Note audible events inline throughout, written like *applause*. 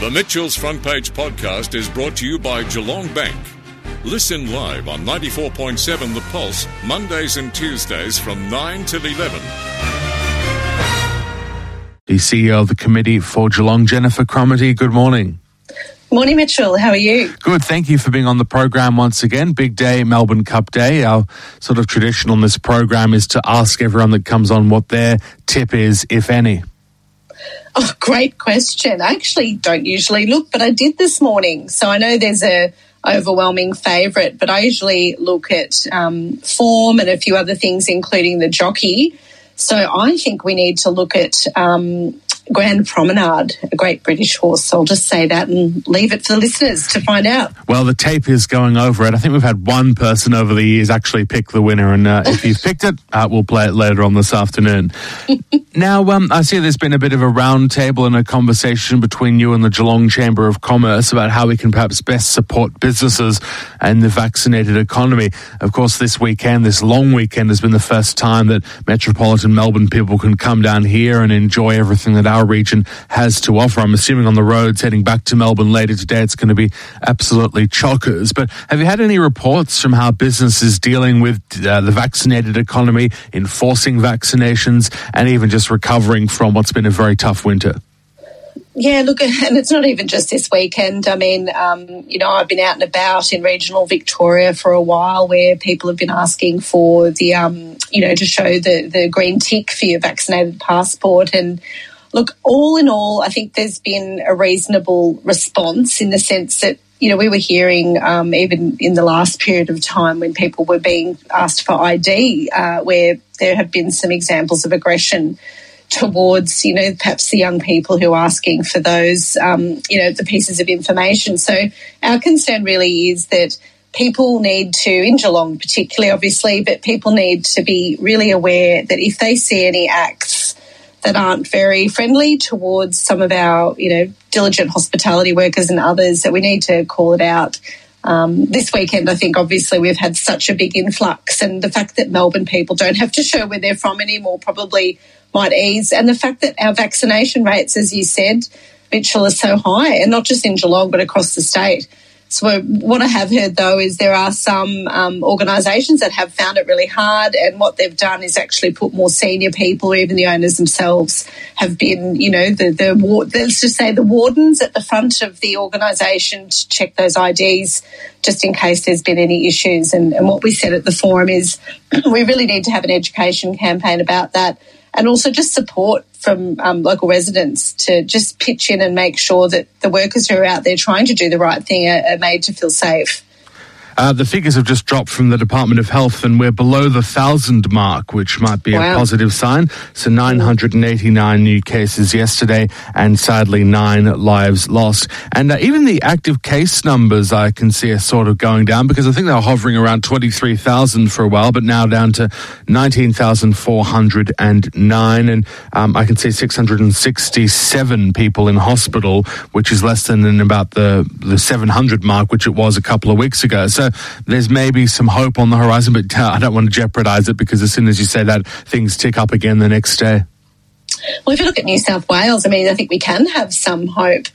The Mitchell's Front Page podcast is brought to you by Geelong Bank. Listen live on 94.7 The Pulse, Mondays and Tuesdays from 9 till 11. The CEO of the committee for Geelong, Jennifer Cromarty. Good morning. Morning, Mitchell. How are you? Good. Thank you for being on the program once again. Big day, Melbourne Cup Day. Our sort of tradition on this program is to ask everyone that comes on what their tip is, if any. Oh, great question. I actually don't usually look, but I did this morning. So I know there's a overwhelming favourite, but I usually look at um, form and a few other things, including the jockey. So I think we need to look at um, Grand Promenade, a great British horse. So I'll just say that and leave it for the listeners to find out. Well, the tape is going over it. I think we've had one person over the years actually pick the winner, and uh, if you've picked it, uh, we'll play it later on this afternoon. *laughs* now, um, I see there's been a bit of a roundtable and a conversation between you and the Geelong Chamber of Commerce about how we can perhaps best support businesses and the vaccinated economy. Of course, this weekend, this long weekend, has been the first time that metropolitan Melbourne people can come down here and enjoy everything that our our region has to offer. I'm assuming on the roads heading back to Melbourne later today, it's going to be absolutely chockers. But have you had any reports from how business is dealing with uh, the vaccinated economy, enforcing vaccinations, and even just recovering from what's been a very tough winter? Yeah, look, *laughs* and it's not even just this weekend. I mean, um, you know, I've been out and about in regional Victoria for a while where people have been asking for the, um, you know, to show the, the green tick for your vaccinated passport. And Look, all in all, I think there's been a reasonable response in the sense that you know, we were hearing um, even in the last period of time when people were being asked for ID, uh, where there have been some examples of aggression towards, you know, perhaps the young people who are asking for those, um, you know, the pieces of information. So our concern really is that people need to, in Geelong particularly, obviously, but people need to be really aware that if they see any acts that aren't very friendly towards some of our, you know, diligent hospitality workers and others that we need to call it out. Um, this weekend, I think obviously we've had such a big influx, and the fact that Melbourne people don't have to show where they're from anymore probably might ease. And the fact that our vaccination rates, as you said, Mitchell, are so high, and not just in Geelong but across the state. So what I have heard though is there are some um, organisations that have found it really hard, and what they've done is actually put more senior people, even the owners themselves, have been, you know, the the let's just say the wardens at the front of the organisation to check those IDs, just in case there's been any issues. And, and what we said at the forum is *clears throat* we really need to have an education campaign about that and also just support from um, local residents to just pitch in and make sure that the workers who are out there trying to do the right thing are, are made to feel safe. Uh, the figures have just dropped from the Department of Health, and we're below the thousand mark, which might be wow. a positive sign. So, 989 new cases yesterday, and sadly, nine lives lost. And uh, even the active case numbers I can see are sort of going down because I think they were hovering around 23,000 for a while, but now down to 19,409. And um, I can see 667 people in hospital, which is less than in about the, the 700 mark, which it was a couple of weeks ago. So, there's maybe some hope on the horizon, but uh, I don't want to jeopardize it because as soon as you say that, things tick up again the next day. Well, if you look at New South Wales, I mean, I think we can have some hope.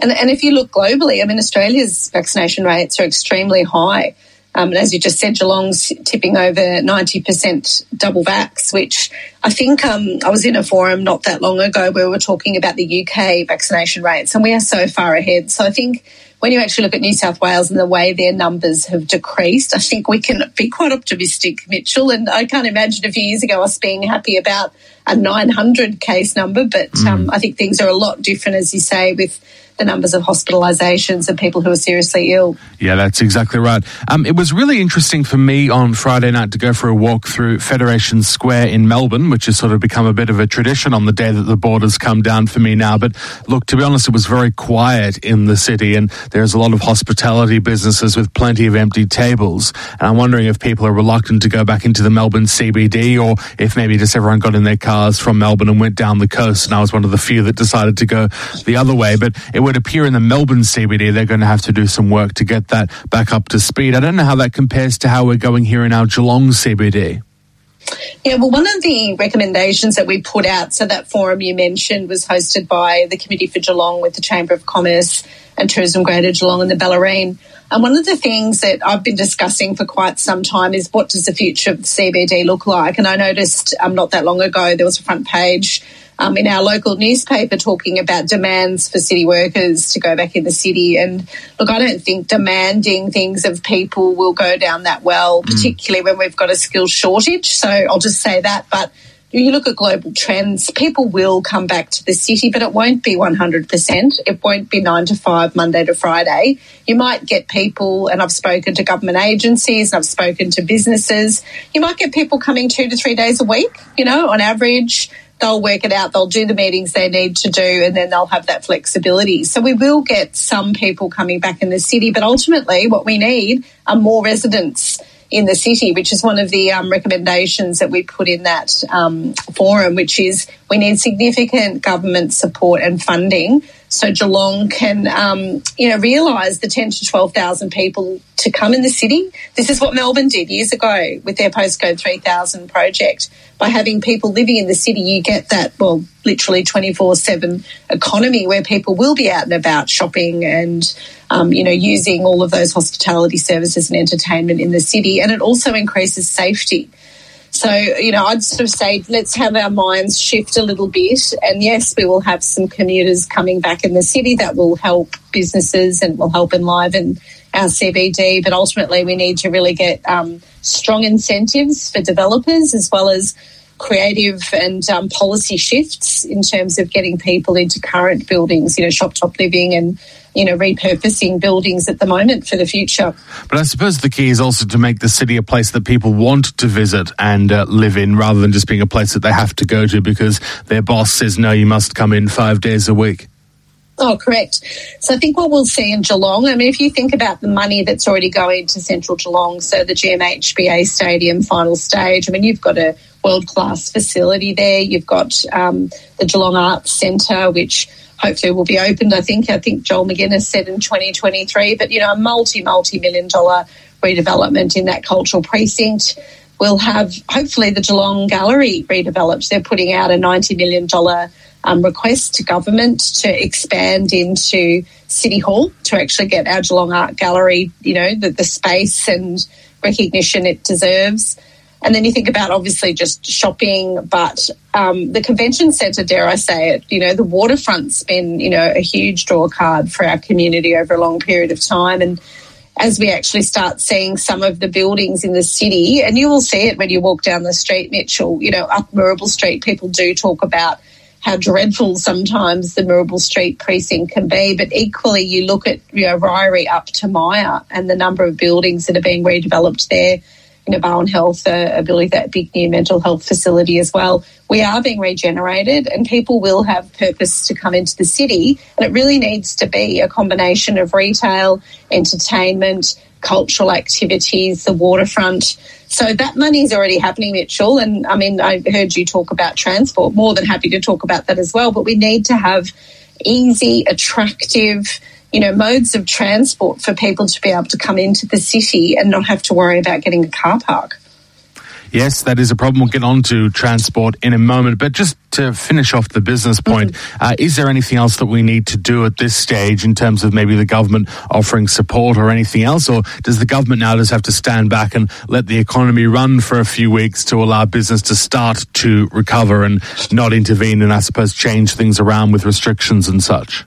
And, and if you look globally, I mean, Australia's vaccination rates are extremely high. Um, and as you just said, Geelong's tipping over 90% double vax, which I think um, I was in a forum not that long ago where we were talking about the UK vaccination rates, and we are so far ahead. So I think when you actually look at New South Wales and the way their numbers have decreased, I think we can be quite optimistic, Mitchell. And I can't imagine a few years ago us being happy about a 900 case number, but mm. um, I think things are a lot different, as you say, with the numbers of hospitalisations and people who are seriously ill. Yeah, that's exactly right. Um, it was really interesting for me on Friday night to go for a walk through Federation Square in Melbourne, which has sort of become a bit of a tradition on the day that the borders come down for me now. But look, to be honest, it was very quiet in the city, and there's a lot of hospitality businesses with plenty of empty tables. And I'm wondering if people are reluctant to go back into the Melbourne CBD, or if maybe just everyone got in their cars from Melbourne and went down the coast. And I was one of the few that decided to go the other way. But it would appear in the Melbourne CBD they're going to have to do some work to get that back up to speed. I don't know how that compares to how we're going here in our Geelong CBD. Yeah, well, one of the recommendations that we put out, so that forum you mentioned was hosted by the Committee for Geelong with the Chamber of Commerce and Tourism Greater Geelong and the Bellarine. And one of the things that I've been discussing for quite some time is what does the future of the CBD look like? And I noticed um, not that long ago there was a front page um, in our local newspaper talking about demands for city workers to go back in the city. And look, I don't think demanding things of people will go down that well, mm. particularly when we've got a skills shortage. So I'll just say that. But you look at global trends, people will come back to the city, but it won't be 100%. It won't be nine to five, Monday to Friday. You might get people, and I've spoken to government agencies and I've spoken to businesses, you might get people coming two to three days a week, you know, on average they'll work it out, they'll do the meetings they need to do, and then they'll have that flexibility. So we will get some people coming back in the city, but ultimately what we need are more residents in the city, which is one of the um, recommendations that we put in that um, forum, which is we need significant government support and funding so Geelong can, um, you know, realise the 10 to 12,000 people to come in the city. This is what Melbourne did years ago with their postcode 3000 project. By having people living in the city, you get that, well, literally 24 7 economy where people will be out and about shopping and, um, you know, using all of those hospitality services and entertainment in the city. And it also increases safety. So, you know, I'd sort of say let's have our minds shift a little bit. And yes, we will have some commuters coming back in the city that will help businesses and will help enliven our CBD. But ultimately, we need to really get um, strong incentives for developers as well as creative and um, policy shifts in terms of getting people into current buildings, you know, shop top living and you know, repurposing buildings at the moment for the future. But I suppose the key is also to make the city a place that people want to visit and uh, live in rather than just being a place that they have to go to because their boss says, no, you must come in five days a week. Oh, correct. So I think what we'll see in Geelong, I mean, if you think about the money that's already going to central Geelong, so the GMHBA Stadium final stage, I mean, you've got a world class facility there. You've got um, the Geelong Arts Centre, which hopefully will be opened. I think I think Joel McGuinness said in 2023. But you know, a multi multi million dollar redevelopment in that cultural precinct. We'll have hopefully the Geelong Gallery redeveloped. They're putting out a $90 million um, request to government to expand into City Hall to actually get our Geelong Art Gallery, you know, the, the space and recognition it deserves. And then you think about obviously just shopping, but um, the convention centre, dare I say it, you know, the waterfront's been, you know, a huge draw card for our community over a long period of time. And as we actually start seeing some of the buildings in the city, and you will see it when you walk down the street, Mitchell, you know, up Moorabool Street, people do talk about how dreadful sometimes the Moorabool Street precinct can be. But equally, you look at you know, Ryrie up to Myer and the number of buildings that are being redeveloped there you know, Barwon Health uh, building that big new mental health facility as well. We are being regenerated and people will have purpose to come into the city. And it really needs to be a combination of retail, entertainment, cultural activities, the waterfront. So that money is already happening, Mitchell. And I mean, I heard you talk about transport, more than happy to talk about that as well. But we need to have easy, attractive, you know, modes of transport for people to be able to come into the city and not have to worry about getting a car park. Yes, that is a problem. We'll get on to transport in a moment. But just to finish off the business point, mm-hmm. uh, is there anything else that we need to do at this stage in terms of maybe the government offering support or anything else? Or does the government now just have to stand back and let the economy run for a few weeks to allow business to start to recover and not intervene and, I suppose, change things around with restrictions and such?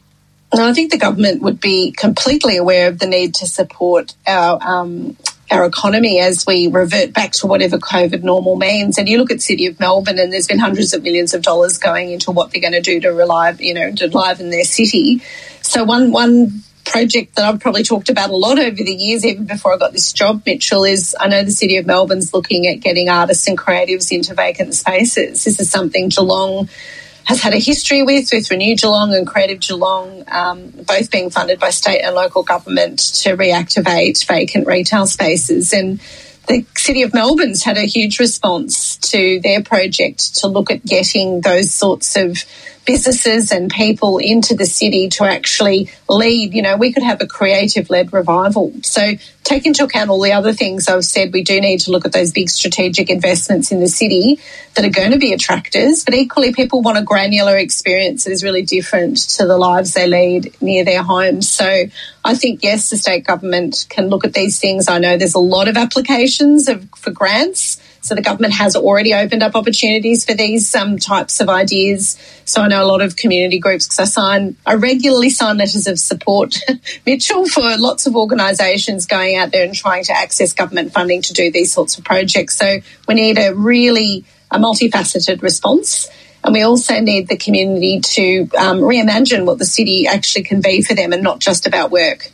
I think the government would be completely aware of the need to support our um, our economy as we revert back to whatever COVID normal means. And you look at City of Melbourne, and there's been hundreds of millions of dollars going into what they're going to do to rely, you know, to liven their city. So one one project that I've probably talked about a lot over the years, even before I got this job, Mitchell, is I know the City of Melbourne's looking at getting artists and creatives into vacant spaces. This is something Geelong has had a history with, with Renew Geelong and Creative Geelong, um, both being funded by state and local government to reactivate vacant retail spaces. And the City of Melbourne's had a huge response to their project to look at getting those sorts of businesses and people into the city to actually lead. You know, we could have a creative led revival. So take into account all the other things I've said. We do need to look at those big strategic investments in the city that are going to be attractors, but equally people want a granular experience that is really different to the lives they lead near their homes. So I think, yes, the state government can look at these things. I know there's a lot of applications of, for grants so the government has already opened up opportunities for these um, types of ideas. So I know a lot of community groups because I sign, I regularly sign letters of support, *laughs* Mitchell, for lots of organisations going out there and trying to access government funding to do these sorts of projects. So we need a really a multifaceted response. And we also need the community to um, reimagine what the city actually can be for them and not just about work.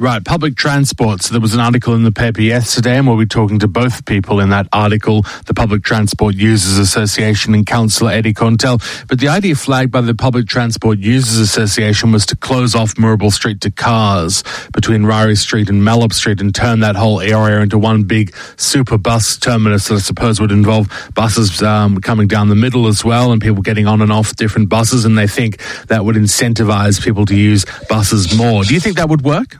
Right, public transport. So there was an article in the paper yesterday, and we'll be talking to both people in that article, the Public Transport Users Association and Councillor Eddy Kontelj. But the idea flagged by the Public Transport Users Association was to close off Moorabool Street to cars between Ryrie Street and Mallop Street and turn that whole area into one big super bus terminus that I suppose would involve buses um, coming down the middle as well and people getting on and off different buses. And they think that would incentivize people to use buses more. Do you think that would work?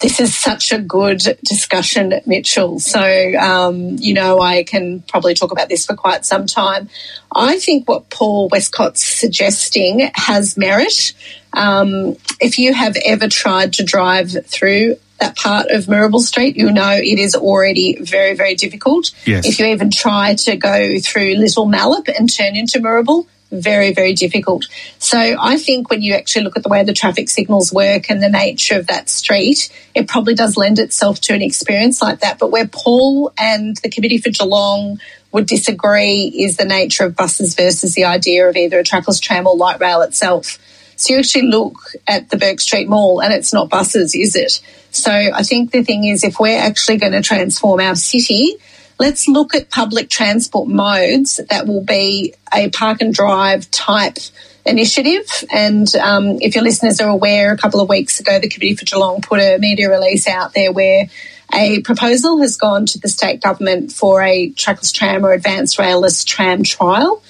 This is such a good discussion, Mitchell. So, um, you know, I can probably talk about this for quite some time. I think what Paul Westcott's suggesting has merit. Um, if you have ever tried to drive through that part of Moorabool Street, you know it is already very, very difficult. Yes. If you even try to go through Little Mallop and turn into Moorabool, very, very difficult. So I think when you actually look at the way the traffic signals work and the nature of that street, it probably does lend itself to an experience like that. But where Paul and the Committee for Geelong would disagree is the nature of buses versus the idea of either a trackless tram or light rail itself. So you actually look at the Bourke Street Mall and it's not buses, is it? So I think the thing is if we're actually going to transform our city, let's look at public transport modes that will be a park and drive type initiative. And um, if your listeners are aware, a couple of weeks ago, the Committee for Geelong put a media release out there where a proposal has gone to the state government for a trackless tram or advanced railless tram trial,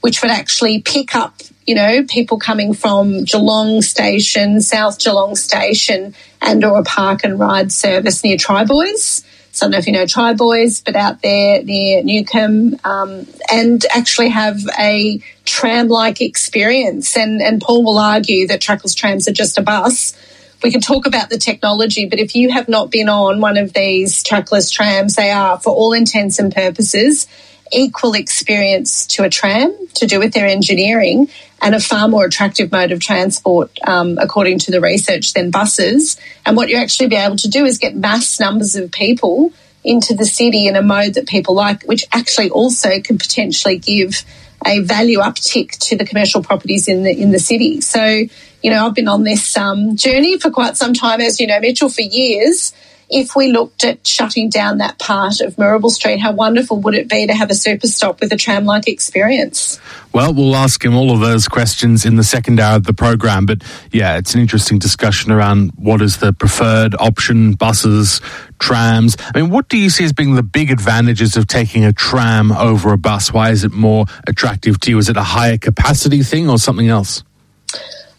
which would actually pick up, you know, people coming from Geelong Station, South Geelong Station, and or a park and ride service near Triboys I don't know if you know Tri Boys, but out there near Newcomb, um, and actually have a tram-like experience. And, and Paul will argue that trackless trams are just a bus. We can talk about the technology, but if you have not been on one of these trackless trams, they are, for all intents and purposes, equal experience to a tram to do with their engineering and a far more attractive mode of transport, um, according to the research, than buses. And what you actually be able to do is get mass numbers of people into the city in a mode that people like, which actually also can potentially give a value uptick to the commercial properties in the in the city. So, you know, I've been on this um, journey for quite some time, as you know, Mitchell, for years if we looked at shutting down that part of Moorabool Street, how wonderful would it be to have a super stop with a tram like experience? Well, we'll ask him all of those questions in the second hour of the program. But yeah, it's an interesting discussion around what is the preferred option buses, trams. I mean, what do you see as being the big advantages of taking a tram over a bus? Why is it more attractive to you? Is it a higher capacity thing or something else?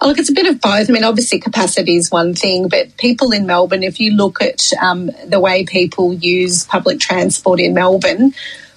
Oh, look, it's a bit of both. I mean, obviously, capacity is one thing, but people in Melbourne, if you look at um, the way people use public transport in Melbourne,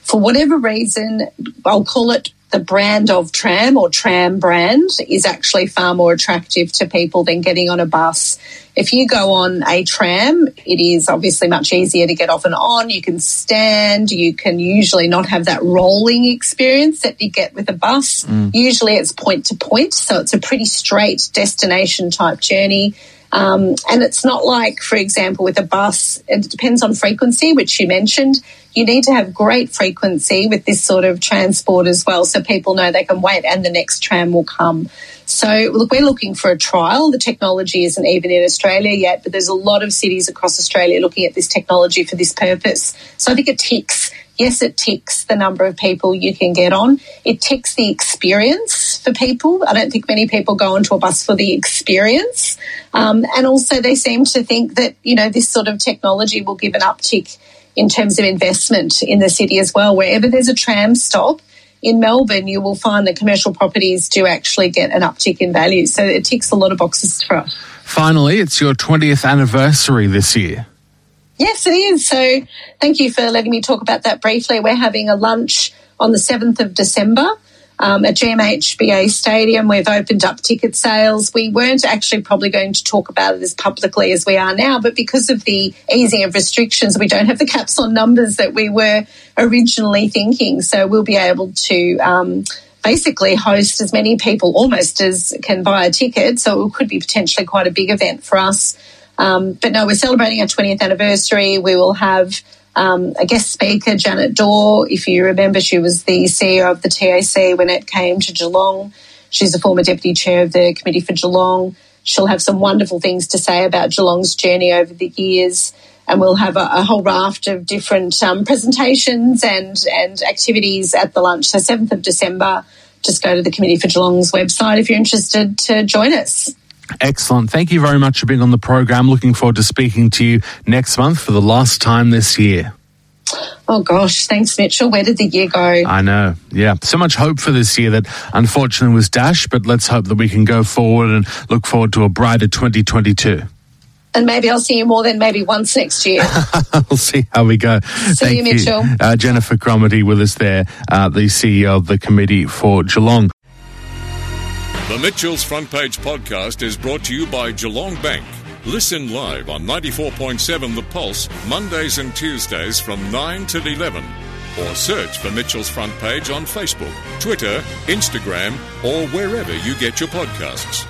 for whatever reason, I'll call it the brand of tram or tram brand is actually far more attractive to people than getting on a bus. If you go on a tram, it is obviously much easier to get off and on. You can stand, you can usually not have that rolling experience that you get with a bus. Mm. Usually it's point to point, so it's a pretty straight destination type journey. Um, and it's not like, for example, with a bus, it depends on frequency, which you mentioned you need to have great frequency with this sort of transport as well so people know they can wait and the next tram will come. So, look, we're looking for a trial. The technology isn't even in Australia yet, but there's a lot of cities across Australia looking at this technology for this purpose. So, I think it ticks. Yes, it ticks the number of people you can get on. It ticks the experience for people. I don't think many people go onto a bus for the experience. Um, and also, they seem to think that, you know, this sort of technology will give an uptick in terms of investment in the city as well. Wherever there's a tram stop, in Melbourne, you will find that commercial properties do actually get an uptick in value. So it ticks a lot of boxes for us. Finally, it's your 20th anniversary this year. Yes, it is. So thank you for letting me talk about that briefly. We're having a lunch on the 7th of December. Um, at GMHBA Stadium, we've opened up ticket sales. We weren't actually probably going to talk about it as publicly as we are now, but because of the easing of restrictions, we don't have the caps on numbers that we were originally thinking. So we'll be able to um, basically host as many people almost as can buy a ticket. So it could be potentially quite a big event for us. Um, but no, we're celebrating our 20th anniversary. We will have um, a guest speaker, Janet Dore. If you remember, she was the CEO of the TAC when it came to Geelong. She's a former deputy chair of the committee for Geelong. She'll have some wonderful things to say about Geelong's journey over the years. And we'll have a, a whole raft of different um, presentations and, and activities at the lunch. So, 7th of December, just go to the Committee for Geelong's website if you're interested to join us. Excellent. Thank you very much for being on the program. Looking forward to speaking to you next month for the last time this year. Oh gosh, thanks, Mitchell. Where did the year go? I know. Yeah. So much hope for this year that unfortunately was dashed, but let's hope that we can go forward and look forward to a brighter 2022. And maybe I'll see you more than maybe once next year. *laughs* we'll see how we go. See Thank you, Mitchell. You. Uh, Jennifer Cromarty with us there, uh, the CEO of the Committee for Geelong. The Mitchell's Front Page podcast is brought to you by Geelong Bank. Listen live on 94.7 The Pulse, Mondays and Tuesdays from 9 till 11. Or search for Mitchell's Front Page on Facebook, Twitter, Instagram, or wherever you get your podcasts.